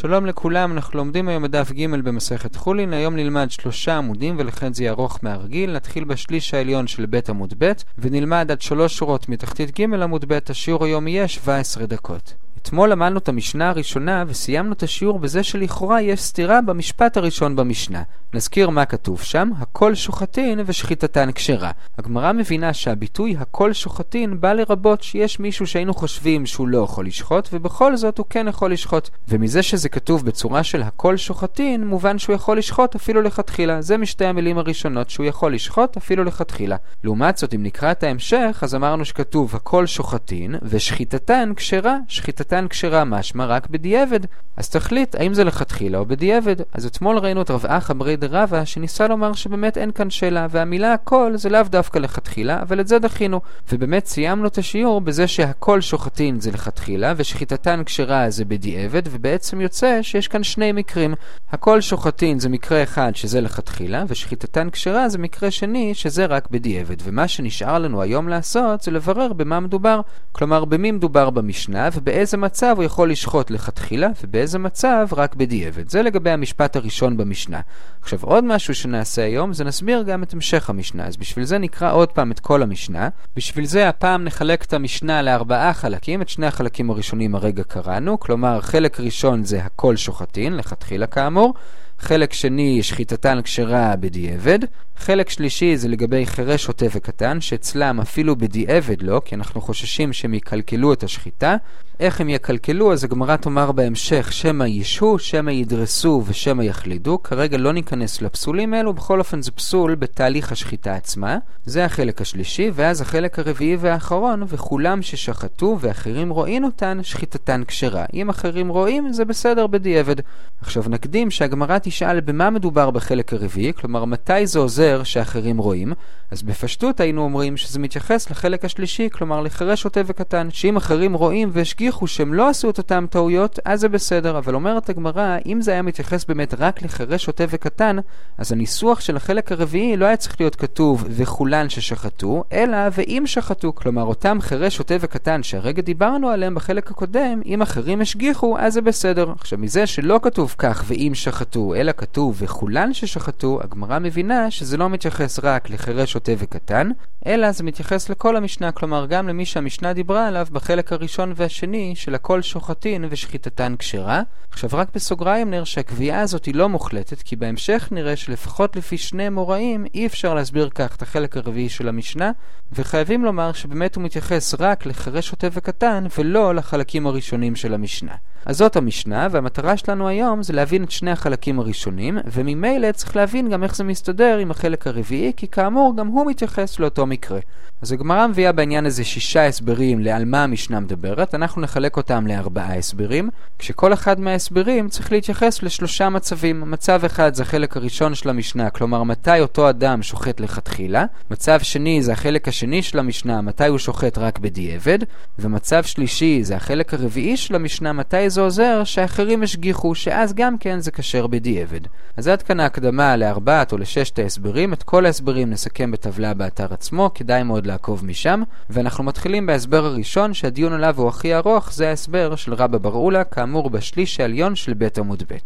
שלום לכולם, אנחנו לומדים היום בדף ג' במסכת חולין, היום נלמד שלושה עמודים ולכן זה יהיה ארוך מהרגיל, נתחיל בשליש העליון של ב' עמוד ב' ונלמד עד שלוש שורות מתחתית ג' עמוד ב', השיעור היום יהיה 17 דקות. אתמול למדנו את המשנה הראשונה וסיימנו את השיעור בזה שלכאורה יש סתירה במשפט הראשון במשנה. נזכיר מה כתוב שם, הכל שוחטין ושחיטתן כשרה. הגמרא מבינה שהביטוי הכל שוחטין בא לרבות שיש מישהו שהיינו חושבים שהוא לא יכול לשחוט ובכל זאת הוא כן יכול לשחוט. ומזה שזה כתוב בצורה של הכל שוחטין, מובן שהוא יכול לשחוט אפילו לכתחילה. זה משתי המילים הראשונות שהוא יכול לשחוט אפילו לכתחילה. לעומת זאת, אם נקרא את ההמשך, אז אמרנו שכתוב הכל שוחטין ושחיטתן כשרה. שחיטתן כשרה משמע רק בדיעבד. אז תחליט האם זה לכתחילה או בדיעבד. אז אתמול ראינו את רב אחא ברי דרבא שניסה לומר שבאמת אין כאן שאלה, והמילה הכל זה לאו דווקא לכתחילה, אבל את זה דחינו. ובאמת סיימנו את השיעור בזה שהכל שוחטין זה לכתחילה, ושחיטתן כשרה זה בדיעבד, ובעצם יוצא שיש כאן שני מקרים. הכל שוחטין זה מקרה אחד שזה לכתחילה, ושחיטתן כשרה זה מקרה שני שזה רק בדיעבד. ומה שנשאר לנו היום לעשות זה לברר במה מדובר. כלומר, במי מדובר במשנה, ובאיזה מצב הוא יכול לשחוט לכתחילה, ובאיזה מצב רק בדיעבד. זה לגבי המשפט הראשון במשנה. עכשיו, עוד משהו שנעשה היום, זה נסביר גם את המשך המשנה. אז בשביל זה נקרא עוד פעם את כל המשנה. בשביל זה הפעם נחלק את המשנה לארבעה חלקים. את שני החלקים הראשונים הרגע קראנו, כלומר, חלק ראשון זה הכל שוחטין, לכתחילה כאמור. חלק שני, שחיטתן כשרה בדיעבד. חלק שלישי זה לגבי חירש שוטה וקטן, שאצלם אפילו בדיעבד לא, כי אנחנו חוששים שהם יקלקלו את השחיטה. איך הם יקלקלו? אז הגמרא תאמר בהמשך שמא ישהו, שמא ידרסו ושמא יחלידו. כרגע לא ניכנס לפסולים האלו, בכל אופן זה פסול בתהליך השחיטה עצמה. זה החלק השלישי, ואז החלק הרביעי והאחרון, וכולם ששחטו ואחרים רואים אותן, שחיטתן כשרה. אם אחרים רואים, זה בסדר בדיעבד. עכשיו נקדים שהגמרא תשאל במה מדובר בחלק הרביעי, כלומר מתי זה עוזר שאחרים רואים, אז בפשטות היינו אומרים שזה מתייחס לחלק השלישי, כלומר לחירש שוטה וקטן, שאם אחרים רואים והשגיחו שהם לא עשו את אותם טעויות, אז זה בסדר, אבל אומרת הגמרא, אם זה היה מתייחס באמת רק לחירש שוטה וקטן, אז הניסוח של החלק הרביעי לא היה צריך להיות כתוב וכולן ששחטו, אלא ואם שחטו, כלומר אותם חירש שוטה וקטן שהרגע דיברנו עליהם בחלק הקודם, אם אחרים השגיחו, אז זה בסדר. עכשיו מזה שלא כתוב כך ואם שחטו, אלא כתוב וכולן ששחטו, הגמרא מבינה שזה לא מתייחס רק לחירש שוטה וקטן, אלא זה מתייחס לכל המשנה, כלומר גם למי שהמשנה דיברה עליו בחלק הראשון והשני של הכל שוחטין ושחיטתן כשרה. עכשיו רק בסוגריים נראה שהקביעה הזאת היא לא מוחלטת, כי בהמשך נראה שלפחות לפי שני מוראים אי אפשר להסביר כך את החלק הרביעי של המשנה, וחייבים לומר שבאמת הוא מתייחס רק לחירש שוטה וקטן ולא לחלקים הראשונים של המשנה. אז זאת המשנה, והמטרה שלנו היום זה להבין את שני החלקים הראשונים, וממילא צריך להבין גם איך זה מסתדר עם החלק הרביעי, כי כאמור גם הוא מתייחס לאותו מקרה. אז הגמרא מביאה בעניין הזה שישה הסברים לעל מה המשנה מדברת, אנחנו נחלק אותם לארבעה הסברים, כשכל אחד מההסברים צריך להתייחס לשלושה מצבים. מצב אחד זה החלק הראשון של המשנה, כלומר מתי אותו אדם שוחט לכתחילה, מצב שני זה החלק השני של המשנה, מתי הוא שוחט רק בדיעבד, ומצב שלישי זה החלק הרביעי של המשנה, מתי זה עוזר שאחרים השגיחו, שאז גם כן זה כשר בדיעבד. אז עד כאן ההקדמה לארבעת או לששת ההסברים, את כל ההסברים נסכם בטבלה באתר עצמו, כדאי מאוד לעקוב משם, ואנחנו מתחילים בהסבר הראשון שהדיון עליו הוא הכי ארוך, זה ההסבר של רבא ברעולה, כאמור בשליש העליון של בית עמוד ב'.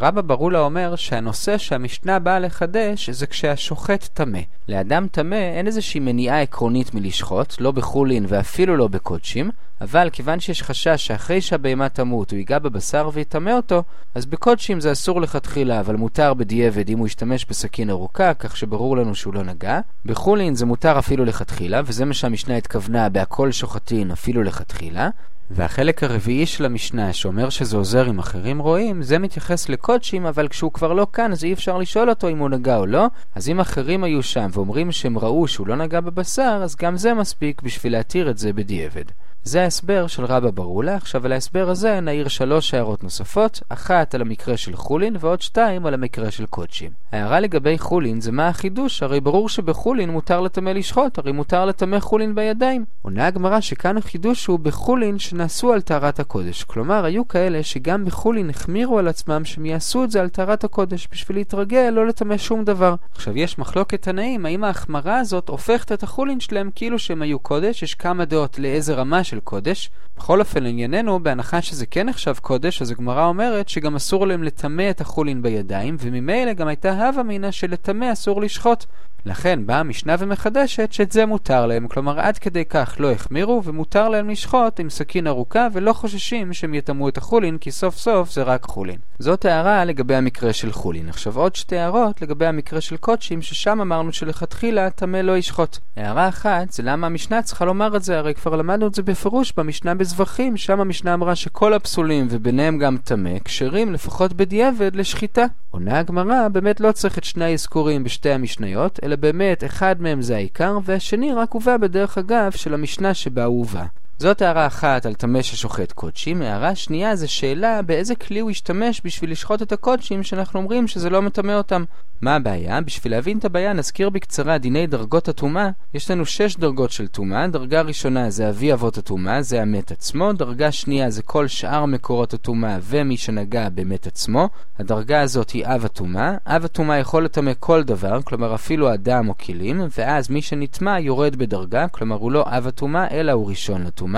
רבא ברולה אומר שהנושא שהמשנה באה לחדש זה כשהשוחט טמא. לאדם טמא אין איזושהי מניעה עקרונית מלשחוט, לא בחולין ואפילו לא בקודשים, אבל כיוון שיש חשש שאחרי שהבהמה תמות הוא ייגע בבשר ויטמא אותו, אז בקודשים זה אסור לכתחילה, אבל מותר בדיעבד אם הוא ישתמש בסכין ארוכה, כך שברור לנו שהוא לא נגע. בחולין זה מותר אפילו לכתחילה, וזה מה שהמשנה התכוונה בהכל שוחטין אפילו לכתחילה. והחלק הרביעי של המשנה, שאומר שזה עוזר אם אחרים רואים, זה מתייחס לקודשים, אבל כשהוא כבר לא כאן, אז אי אפשר לשאול אותו אם הוא נגע או לא. אז אם אחרים היו שם ואומרים שהם ראו שהוא לא נגע בבשר, אז גם זה מספיק בשביל להתיר את זה בדיעבד. זה ההסבר של רבא ברולה. עכשיו על ההסבר הזה נעיר שלוש הערות נוספות, אחת על המקרה של חולין ועוד שתיים על המקרה של קודשים. ההערה לגבי חולין זה מה החידוש, הרי ברור שבחולין מותר לטמא לשחוט, הרי מותר לטמא חולין בידיים. עונה הגמרא שכאן החידוש הוא בחולין שנעשו על טהרת הקודש. כלומר, היו כאלה שגם בחולין החמירו על עצמם שהם יעשו את זה על טהרת הקודש, בשביל להתרגל לא לטמא שום דבר. עכשיו, יש מחלוקת תנאים, האם ההחמרה הזאת הופכת את החולין שלהם כאילו שהם היו קודש, יש כמה דעות לאיזה רמה של קודש. בכל אופן, לענייננו, בהנחה שזה כן נחשב קודש, אז הגמרא אומרת שגם אסור להם לטמא את החולין בידיים, וממילא גם הייתה הווה מינא שלטמא אסור לשחוט. לכן באה המשנה ומחדשת שאת זה מותר להם, כלומר עד כדי כך לא החמירו ומותר להם לשחוט עם סכין ארוכה ולא חוששים שהם יטמאו את החולין כי סוף סוף זה רק חולין. זאת הערה לגבי המקרה של חולין. עכשיו עוד שתי הערות לגבי המקרה של קודשים ששם אמרנו שלכתחילה טמא לא ישחוט. הערה אחת זה למה המשנה צריכה לומר את זה, הרי כבר למדנו את זה בפירוש במשנה בזבחים, שם המשנה אמרה שכל הפסולים וביניהם גם טמא כשרים לפחות בדיעבד לשחיטה. עונה הגמרא באמת לא צריך את שני האזכורים בשתי המשניות, אלא באמת אחד מהם זה העיקר, והשני רק הובא בדרך אגב של המשנה שבה הוא הובא. זאת הערה אחת על טמא ששוחט קודשים. הערה שנייה זה שאלה באיזה כלי הוא ישתמש בשביל לשחוט את הקודשים שאנחנו אומרים שזה לא מטמא אותם. מה הבעיה? בשביל להבין את הבעיה נזכיר בקצרה דיני דרגות הטומאה. יש לנו שש דרגות של טומאה. דרגה ראשונה זה אבי אבות הטומאה, זה המת עצמו. דרגה שנייה זה כל שאר מקורות הטומאה ומי שנגע במת עצמו. הדרגה הזאת היא אב הטומאה. אב הטומאה יכול לטמא כל דבר, כלומר אפילו אדם או כלים, ואז מי שנטמא יורד בדרגה, כלומר הוא לא אב הטומאה אלא הוא ראשון לטומאה.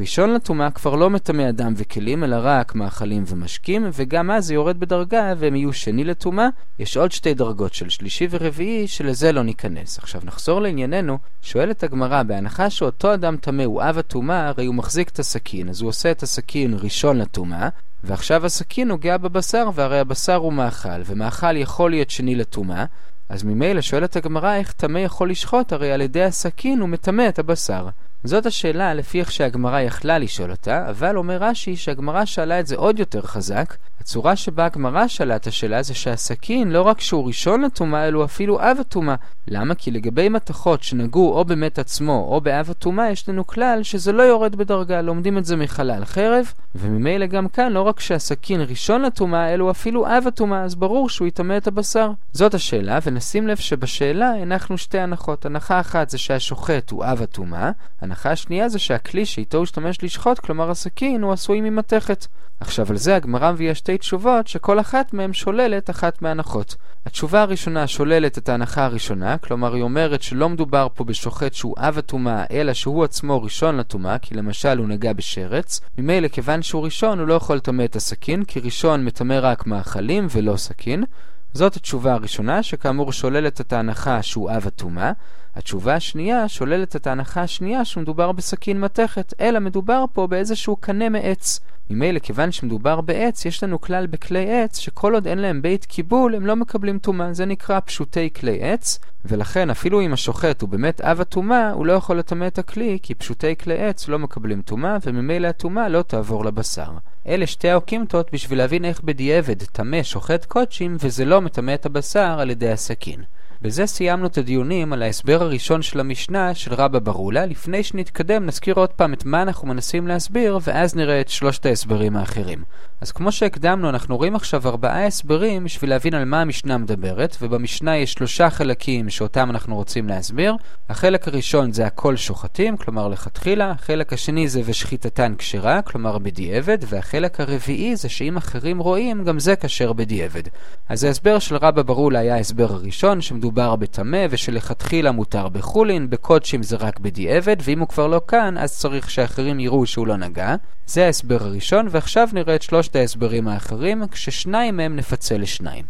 ראשון לטומאה כבר לא מטמא אדם וכלים, אלא רק מאכלים ומשקים, וגם אז זה יורד בדרגה והם יהיו שני לטומאה. יש עוד שתי. דרגות של שלישי ורביעי, שלזה לא ניכנס. עכשיו נחזור לענייננו, שואלת הגמרא, בהנחה שאותו אדם טמא הוא אב הטומאה, הרי הוא מחזיק את הסכין, אז הוא עושה את הסכין ראשון לטומאה, ועכשיו הסכין נוגע בבשר, והרי הבשר הוא מאכל, ומאכל יכול להיות שני לטומאה, אז ממילא שואלת הגמרא איך טמא יכול לשחוט, הרי על ידי הסכין הוא מטמא את הבשר. זאת השאלה לפי איך שהגמרא יכלה לשאול אותה, אבל אומר רש"י שהגמרא שאלה את זה עוד יותר חזק. הצורה שבה הגמרא שאלה את השאלה זה שהסכין לא רק שהוא ראשון לטומאה, אלא אפילו אב הטומאה. למה? כי לגבי מתכות שנגעו או במת עצמו או באב הטומאה, יש לנו כלל שזה לא יורד בדרגה, לומדים את זה מחלל חרב, וממילא גם כאן לא רק שהסכין ראשון לטומאה, אלא אפילו אב הטומאה, אז ברור שהוא יטמא את הבשר. זאת השאלה, ונשים לב שבשאלה הנחנו שתי הנחות. הנחה אחת זה שהשוחט הוא אב הטומאה, ההנחה השנייה זה שהכלי שאיתו הוא השתמש לשחוט, כלומר הסכין, הוא עשוי ממתכת. עכשיו על זה הגמרא מביאה שתי תשובות שכל אחת מהן שוללת אחת מההנחות. התשובה הראשונה שוללת את ההנחה הראשונה, כלומר היא אומרת שלא מדובר פה בשוחט שהוא אב הטומאה, אלא שהוא עצמו ראשון לטומאה, כי למשל הוא נגע בשרץ. ממילא כיוון שהוא ראשון הוא לא יכול לטמא את הסכין, כי ראשון מטמא רק מאכלים ולא סכין. זאת התשובה הראשונה, שכאמור שוללת את ההנחה שהוא אב הטומאה. התשובה השנייה שוללת את ההנחה השנייה שמדובר בסכין מתכת, אלא מדובר פה באיזשהו קנה מעץ. ממילא, כיוון שמדובר בעץ, יש לנו כלל בכלי עץ, שכל עוד אין להם בית קיבול, הם לא מקבלים טומאה. זה נקרא פשוטי כלי עץ, ולכן אפילו אם השוחט הוא באמת אב הטומאה, הוא לא יכול לטמא את הכלי, כי פשוטי כלי עץ לא מקבלים טומאה, וממילא הטומאה לא תעבור לבשר. אלה שתי האוקימתות בשביל להבין איך בדיעבד טמא שוחט קודשים, וזה לא מטמא את הבשר על ידי הסכין. בזה סיימנו את הדיונים על ההסבר הראשון של המשנה של רבא ברולה. לפני שנתקדם נזכיר עוד פעם את מה אנחנו מנסים להסביר, ואז נראה את שלושת ההסברים האחרים. אז כמו שהקדמנו, אנחנו רואים עכשיו ארבעה הסברים בשביל להבין על מה המשנה מדברת, ובמשנה יש שלושה חלקים שאותם אנחנו רוצים להסביר. החלק הראשון זה הכל שוחטים, כלומר לכתחילה, החלק השני זה ושחיטתן כשרה, כלומר בדיעבד, והחלק הרביעי זה שאם אחרים רואים, גם זה כשר בדיעבד. אז ההסבר של רבא ברולה היה ההסבר הראשון, שמדובר בטמא ושלכתחילה מותר בחולין, בקודשים זה רק בדיעבד, ואם הוא כבר לא כאן, אז צריך שאחרים יראו שהוא לא נגע. זה ההסבר הראשון, ועכשיו נראה את שלושת ההסברים האחרים, כששניים מהם נפצל לשניים.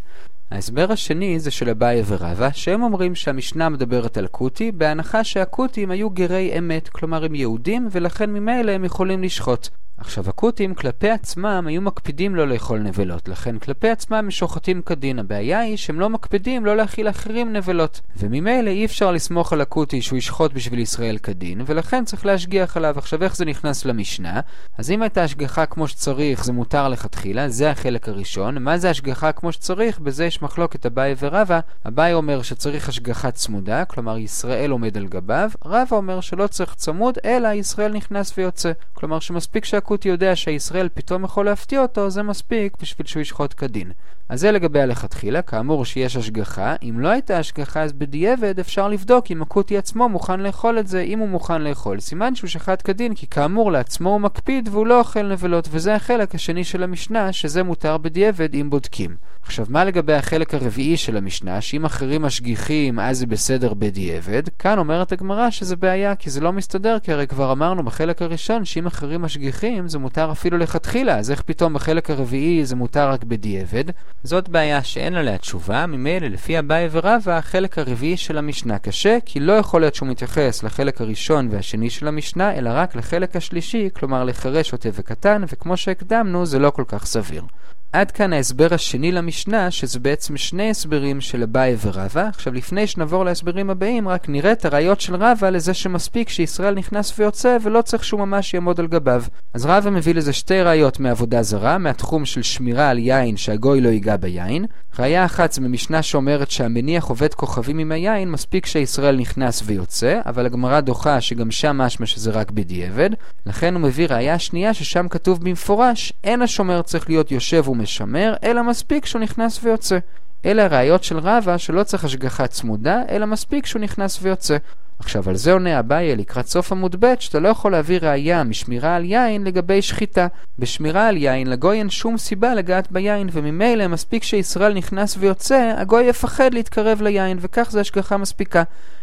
ההסבר השני זה של אביי ורבא, שהם אומרים שהמשנה מדברת על קוטי, בהנחה שהקוטים היו גרי אמת, כלומר הם יהודים, ולכן ממילא הם יכולים לשחוט. עכשיו, הכותים כלפי עצמם היו מקפידים לא לאכול נבלות, לכן כלפי עצמם הם שוחטים כדין. הבעיה היא שהם לא מקפידים לא להכיל אחרים נבלות. וממילא אי אפשר לסמוך על הכותי שהוא ישחוט בשביל ישראל כדין, ולכן צריך להשגיח עליו. עכשיו, איך זה נכנס למשנה? אז אם הייתה השגחה כמו שצריך, זה מותר לכתחילה, זה החלק הראשון. מה זה השגחה כמו שצריך? בזה יש מחלוקת אביי ורבא. אביי אומר שצריך השגחה צמודה, כלומר ישראל עומד על גביו. רבא אומר שלא צריך צמוד, אלא ישראל נכנס ויוצא. כלומר שמספיק הכותי יודע שהישראל פתאום יכול להפתיע אותו, זה מספיק בשביל שהוא ישחוט כדין. אז זה לגבי הלכתחילה, כאמור שיש השגחה. אם לא הייתה השגחה, אז בדיעבד אפשר לבדוק אם הכותי עצמו מוכן לאכול את זה, אם הוא מוכן לאכול. סימן שהוא שחט כדין, כי כאמור לעצמו הוא מקפיד והוא לא אוכל נבלות, וזה החלק השני של המשנה, שזה מותר בדיעבד אם בודקים. עכשיו, מה לגבי החלק הרביעי של המשנה, שאם אחרים משגיחים אז זה בסדר בדיעבד? כאן אומרת הגמרא שזה בעיה, כי זה לא מסתדר, כי הרי כבר אמרנו בחלק הראשון שאם אחרים משגיחים זה מותר אפילו לכתחילה, אז איך פתאום בחלק הרביעי זה מותר רק בדיעבד? זאת בעיה שאין עליה תשובה, ממילא לפי אביי ורבא החלק הרביעי של המשנה קשה, כי לא יכול להיות שהוא מתייחס לחלק הראשון והשני של המשנה, אלא רק לחלק השלישי, כלומר לחרש שוטה וקטן, וכמו שהקדמנו זה לא כל כך סביר. עד כאן ההסבר השני למשנה, שזה בעצם שני הסברים של אביי ורבא. עכשיו, לפני שנעבור להסברים הבאים, רק נראה את הראיות של רבא לזה שמספיק שישראל נכנס ויוצא ולא צריך שהוא ממש יעמוד על גביו. אז רבא מביא לזה שתי ראיות מעבודה זרה, מהתחום של שמירה על יין שהגוי לא ייגע ביין. ראיה אחת זה ממשנה שאומרת שהמניח עובד כוכבים עם היין, מספיק שישראל נכנס ויוצא, אבל הגמרא דוחה שגם שם משמע שזה רק בדיעבד. לכן הוא מביא ראיה שנייה ששם כתוב במפורש, אין השומר צריך להיות יושב ומשמר, אלא מספיק שהוא נכנס ויוצא. אלה הראיות של רבא שלא צריך השגחה צמודה, אלא מספיק שהוא נכנס ויוצא. עכשיו, על זה עונה אביי לקראת סוף עמוד ב' שאתה לא יכול להביא ראייה משמירה על יין לגבי שחיטה. בשמירה על יין לגוי אין שום סיבה לגעת ביין, וממילא מספיק שישראל נכנס ויוצא, הגוי יפחד להתקרב ליין, וכך זה השגחה מספיקה.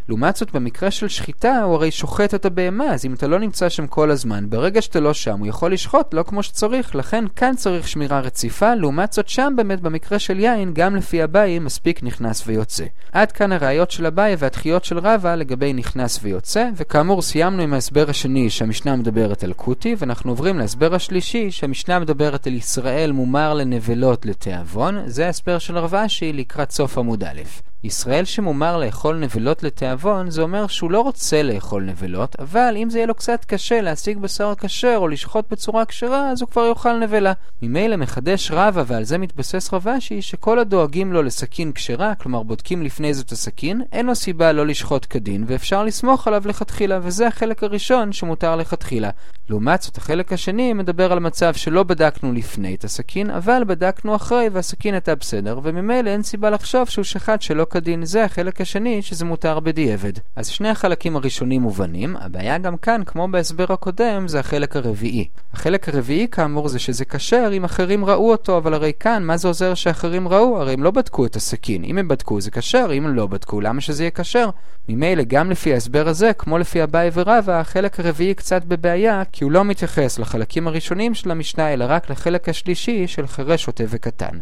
לעומת זאת, במקרה של שחיטה, הוא הרי שוחט את הבהמה, אז אם אתה לא נמצא שם כל הזמן, ברגע שאתה לא שם, הוא יכול לשחוט לא כמו שצריך, לכן כאן צריך שמירה רציפה, לעומת זאת שם באמת, במקרה של יין, גם לפי אביי, מספיק נכנס ויוצא. עד כאן הראיות של אביי והדחיות של רבא לגבי נכנס ויוצא, וכאמור סיימנו עם ההסבר השני שהמשנה מדברת על קוטי, ואנחנו עוברים להסבר השלישי שהמשנה מדברת על ישראל מומר לנבלות לתיאבון, זה ההסבר של רב אשי לקראת סוף עמוד א'. ישראל שמומר לאכול נבלות לתיאבון, זה אומר שהוא לא רוצה לאכול נבלות, אבל אם זה יהיה לו קצת קשה להשיג בשר כשר או לשחוט בצורה כשרה, אז הוא כבר יאכל נבלה. ממילא מחדש רבא, ועל זה מתבסס רב אשי, שכל הדואגים לו לסכין כשרה, כלומר בודקים לפני זאת הסכין, אין לו סיבה לא לשחוט כדין, ואפשר לסמוך עליו לכתחילה, וזה החלק הראשון שמותר לכתחילה. לעומת זאת, החלק השני מדבר על מצב שלא בדקנו לפני את הסכין, אבל בדקנו אחרי והסכין הייתה בסדר, וממילא אין סיבה לחשוב שהוא שחט שלא כדין. זה החלק השני שזה מותר בדיעבד. אז שני החלקים הראשונים מובנים, הבעיה גם כאן, כמו בהסבר הקודם, זה החלק הרביעי. החלק הרביעי כאמור זה שזה כשר אם אחרים ראו אותו, אבל הרי כאן, מה זה עוזר שאחרים ראו? הרי הם לא בדקו את הסכין. אם הם בדקו זה כשר, אם הם לא בדקו, למה שזה יהיה כשר? ממילא, גם לפי ההסבר הזה, כמו לפי אביי ורבא, החלק הרביעי קצת בבעיה, כי הוא לא מתייחס לחלקים הראשונים של המשנה, אלא רק לחלק השלישי של חירש, שוטה וקטן.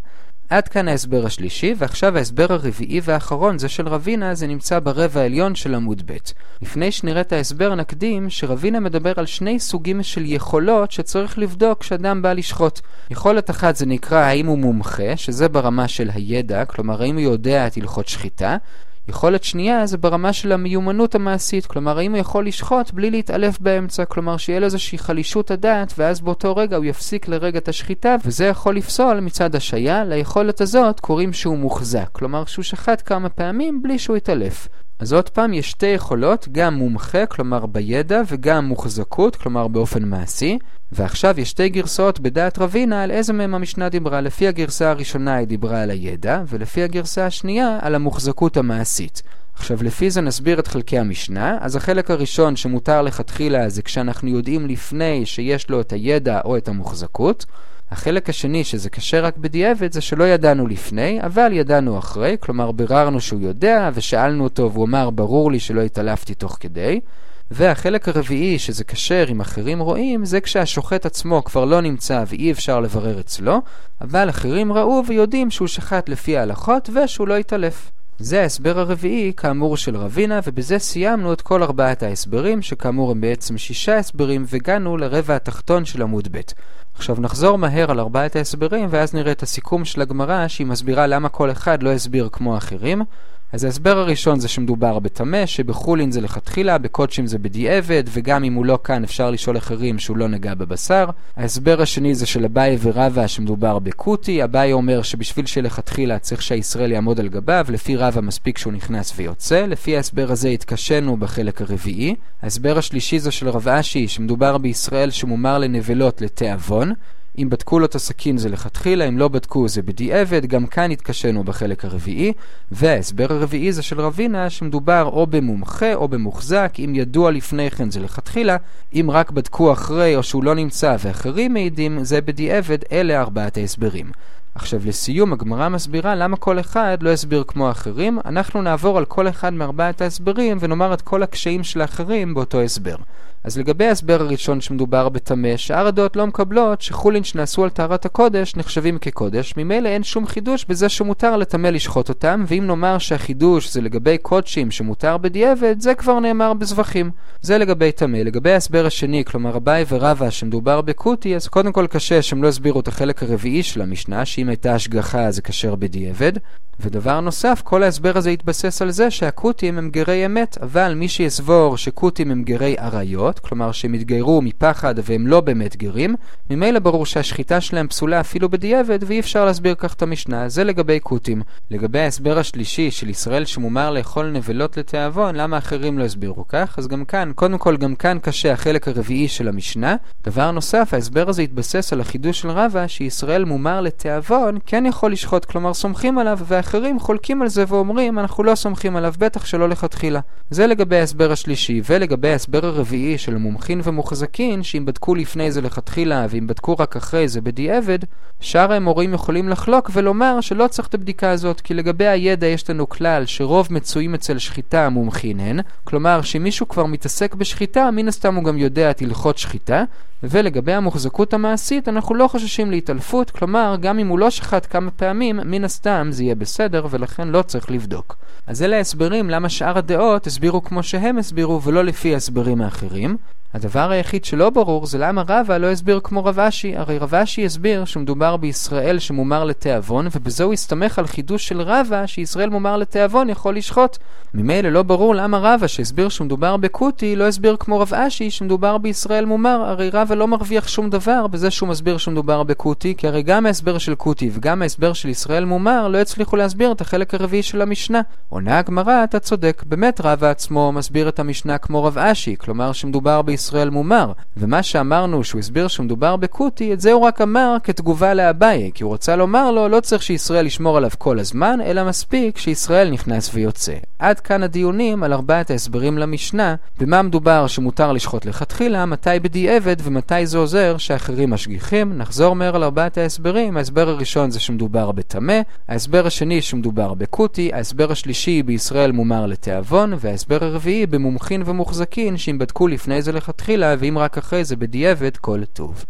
עד כאן ההסבר השלישי, ועכשיו ההסבר הרביעי והאחרון, זה של רבינה, זה נמצא ברבע העליון של עמוד ב'. לפני שנראה את ההסבר נקדים, שרבינה מדבר על שני סוגים של יכולות שצריך לבדוק כשאדם בא לשחוט. יכולת אחת זה נקרא האם הוא מומחה, שזה ברמה של הידע, כלומר האם הוא יודע את הלכות שחיטה, יכולת שנייה זה ברמה של המיומנות המעשית, כלומר האם הוא יכול לשחוט בלי להתעלף באמצע, כלומר שיהיה לו איזושהי חלישות הדעת ואז באותו רגע הוא יפסיק לרגע את השחיטה וזה יכול לפסול מצד השעיה, ליכולת הזאת קוראים שהוא מוחזק, כלומר שהוא שחט כמה פעמים בלי שהוא יתעלף. אז עוד פעם, יש שתי יכולות, גם מומחה, כלומר בידע, וגם מוחזקות, כלומר באופן מעשי. ועכשיו יש שתי גרסאות בדעת רבינה על איזה מהם המשנה דיברה. לפי הגרסה הראשונה היא דיברה על הידע, ולפי הגרסה השנייה על המוחזקות המעשית. עכשיו, לפי זה נסביר את חלקי המשנה. אז החלק הראשון שמותר לכתחילה זה כשאנחנו יודעים לפני שיש לו את הידע או את המוחזקות. החלק השני, שזה קשה רק בדיעבד, זה שלא ידענו לפני, אבל ידענו אחרי, כלומר ביררנו שהוא יודע, ושאלנו אותו והוא אמר, ברור לי שלא התעלפתי תוך כדי. והחלק הרביעי, שזה כשר אם אחרים רואים, זה כשהשוחט עצמו כבר לא נמצא ואי אפשר לברר אצלו, אבל אחרים ראו ויודעים שהוא שחט לפי ההלכות ושהוא לא התעלף. זה ההסבר הרביעי, כאמור, של רבינה, ובזה סיימנו את כל ארבעת ההסברים, שכאמור הם בעצם שישה הסברים, והגענו לרבע התחתון של עמוד ב'. עכשיו נחזור מהר על ארבעת ההסברים, ואז נראה את הסיכום של הגמרא, שהיא מסבירה למה כל אחד לא הסביר כמו האחרים. אז ההסבר הראשון זה שמדובר בטמא, שבחולין זה לכתחילה, בקודשים זה בדיעבד, וגם אם הוא לא כאן אפשר לשאול אחרים שהוא לא נגע בבשר. ההסבר השני זה של אביי ורבא שמדובר בקוטי, אביי אומר שבשביל שלכתחילה צריך שהישראל יעמוד על גביו, לפי רבא מספיק שהוא נכנס ויוצא, לפי ההסבר הזה התקשינו בחלק הרביעי. ההסבר השלישי זה של רב אשי, שמדובר בישראל שמומר לנבלות לתיאבון. אם בדקו לו את הסכין זה לכתחילה, אם לא בדקו זה בדיעבד, גם כאן התקשינו בחלק הרביעי. וההסבר הרביעי זה של רבינה, שמדובר או במומחה או במוחזק, אם ידוע לפני כן זה לכתחילה, אם רק בדקו אחרי או שהוא לא נמצא ואחרים מעידים, זה בדיעבד, אלה ארבעת ההסברים. עכשיו לסיום, הגמרא מסבירה למה כל אחד לא יסביר כמו האחרים. אנחנו נעבור על כל אחד מארבעת ההסברים ונאמר את כל הקשיים של האחרים באותו הסבר. אז לגבי ההסבר הראשון שמדובר בטמא, שאר הדעות לא מקבלות שחולין שנעשו על טהרת הקודש נחשבים כקודש, ממילא אין שום חידוש בזה שמותר לטמא לשחוט אותם, ואם נאמר שהחידוש זה לגבי קודשים שמותר בדיעבד, זה כבר נאמר בזבחים. זה לגבי טמא. לגבי ההסבר השני, כלומר אביי ורבא שמדובר בקוטי, אז קודם כל קשה שהם לא הסבירו את החלק הרביעי של המשנה, שאם הייתה השגחה זה כשר בדיעבד. ודבר נוסף, כל ההסבר הזה התבסס על זה שהקוטים הם גרי אמת, אבל מי שיסבור שקוטים הם גרי עריות, כלומר שהם התגיירו מפחד והם לא באמת גרים, ממילא ברור שהשחיטה שלהם פסולה אפילו בדיעבד, ואי אפשר להסביר כך את המשנה. זה לגבי קוטים. לגבי ההסבר השלישי של ישראל שמומר לאכול נבלות לתיאבון, למה אחרים לא הסבירו כך? אז גם כאן, קודם כל גם כאן קשה החלק הרביעי של המשנה. דבר נוסף, ההסבר הזה התבסס על החידוש של רבא, שישראל מומר לתיאבון, כן יכול לשחוט, כלומר סומכים עליו, ואחרים חולקים על זה ואומרים, אנחנו לא סומכים עליו, בטח שלא לכתחילה. זה לגבי ההסבר השלישי, ולגבי ההסבר הרביעי של מומחין ומוחזקין, שאם בדקו לפני זה לכתחילה, ואם בדקו רק אחרי זה בדיעבד, שאר המורים יכולים לחלוק ולומר שלא צריך את הבדיקה הזאת, כי לגבי הידע יש לנו כלל שרוב מצויים אצל שחיטה המומחין הן, כלומר שמישהו כבר מתעסק בשחיטה, מן הסתם הוא גם יודע את הלכות שחיטה, ולגבי המוחזקות המעשית, אנחנו לא חוששים להתעלפות, כלומר, גם אם הוא לא שחט כמה פעמים, מן הסתם זה יהיה בסדר, ולכן לא צריך לבדוק. אז אלה ההסברים למה שאר הדעות הסבירו כמו שהם הסבירו, ולא לפי ההסברים האחרים. הדבר היחיד שלא ברור זה למה רבא לא הסביר כמו רב אשי. הרי רב אשי הסביר שמדובר בישראל שמומר לתיאבון, ובזה הוא הסתמך על חידוש של רבא שישראל מומר לתיאבון יכול לשחוט. ממילא לא ברור למה רבא שהסביר שמדובר בקוטי לא הסביר כמו רב אשי שמדובר בישראל מומר. הרי רבא לא מרוויח שום דבר בזה שהוא מסביר שמדובר בקוטי, כי הרי גם ההסבר של קוטי וגם ההסבר של ישראל מומר לא הצליחו להסביר את החלק הרביעי של המשנה. עונה הגמרא, אתה צודק, באמת רבא עצמו מסביר את המשנה כמו רב אשי, כלומר שמדובר בישראל ישראל מומר. ומה שאמרנו שהוא הסביר שמדובר בקוטי, את זה הוא רק אמר כתגובה לאביי, כי הוא רצה לומר לו, לא צריך שישראל ישמור עליו כל הזמן, אלא מספיק שישראל נכנס ויוצא. עד כאן הדיונים על ארבעת ההסברים למשנה, במה מדובר שמותר לשחוט לכתחילה, מתי בדיעבד ומתי זה עוזר שאחרים משגיחים. נחזור מהר על ארבעת ההסברים. ההסבר הראשון זה שמדובר בטמא, ההסבר השני שמדובר בקוטי, ההסבר השלישי בישראל מומר לתיאבון, וההסבר הרביעי במומחין ומוחזקין שאם בדקו לפני זה לכתחילה, ואם רק אחרי זה בדיעבד כל טוב.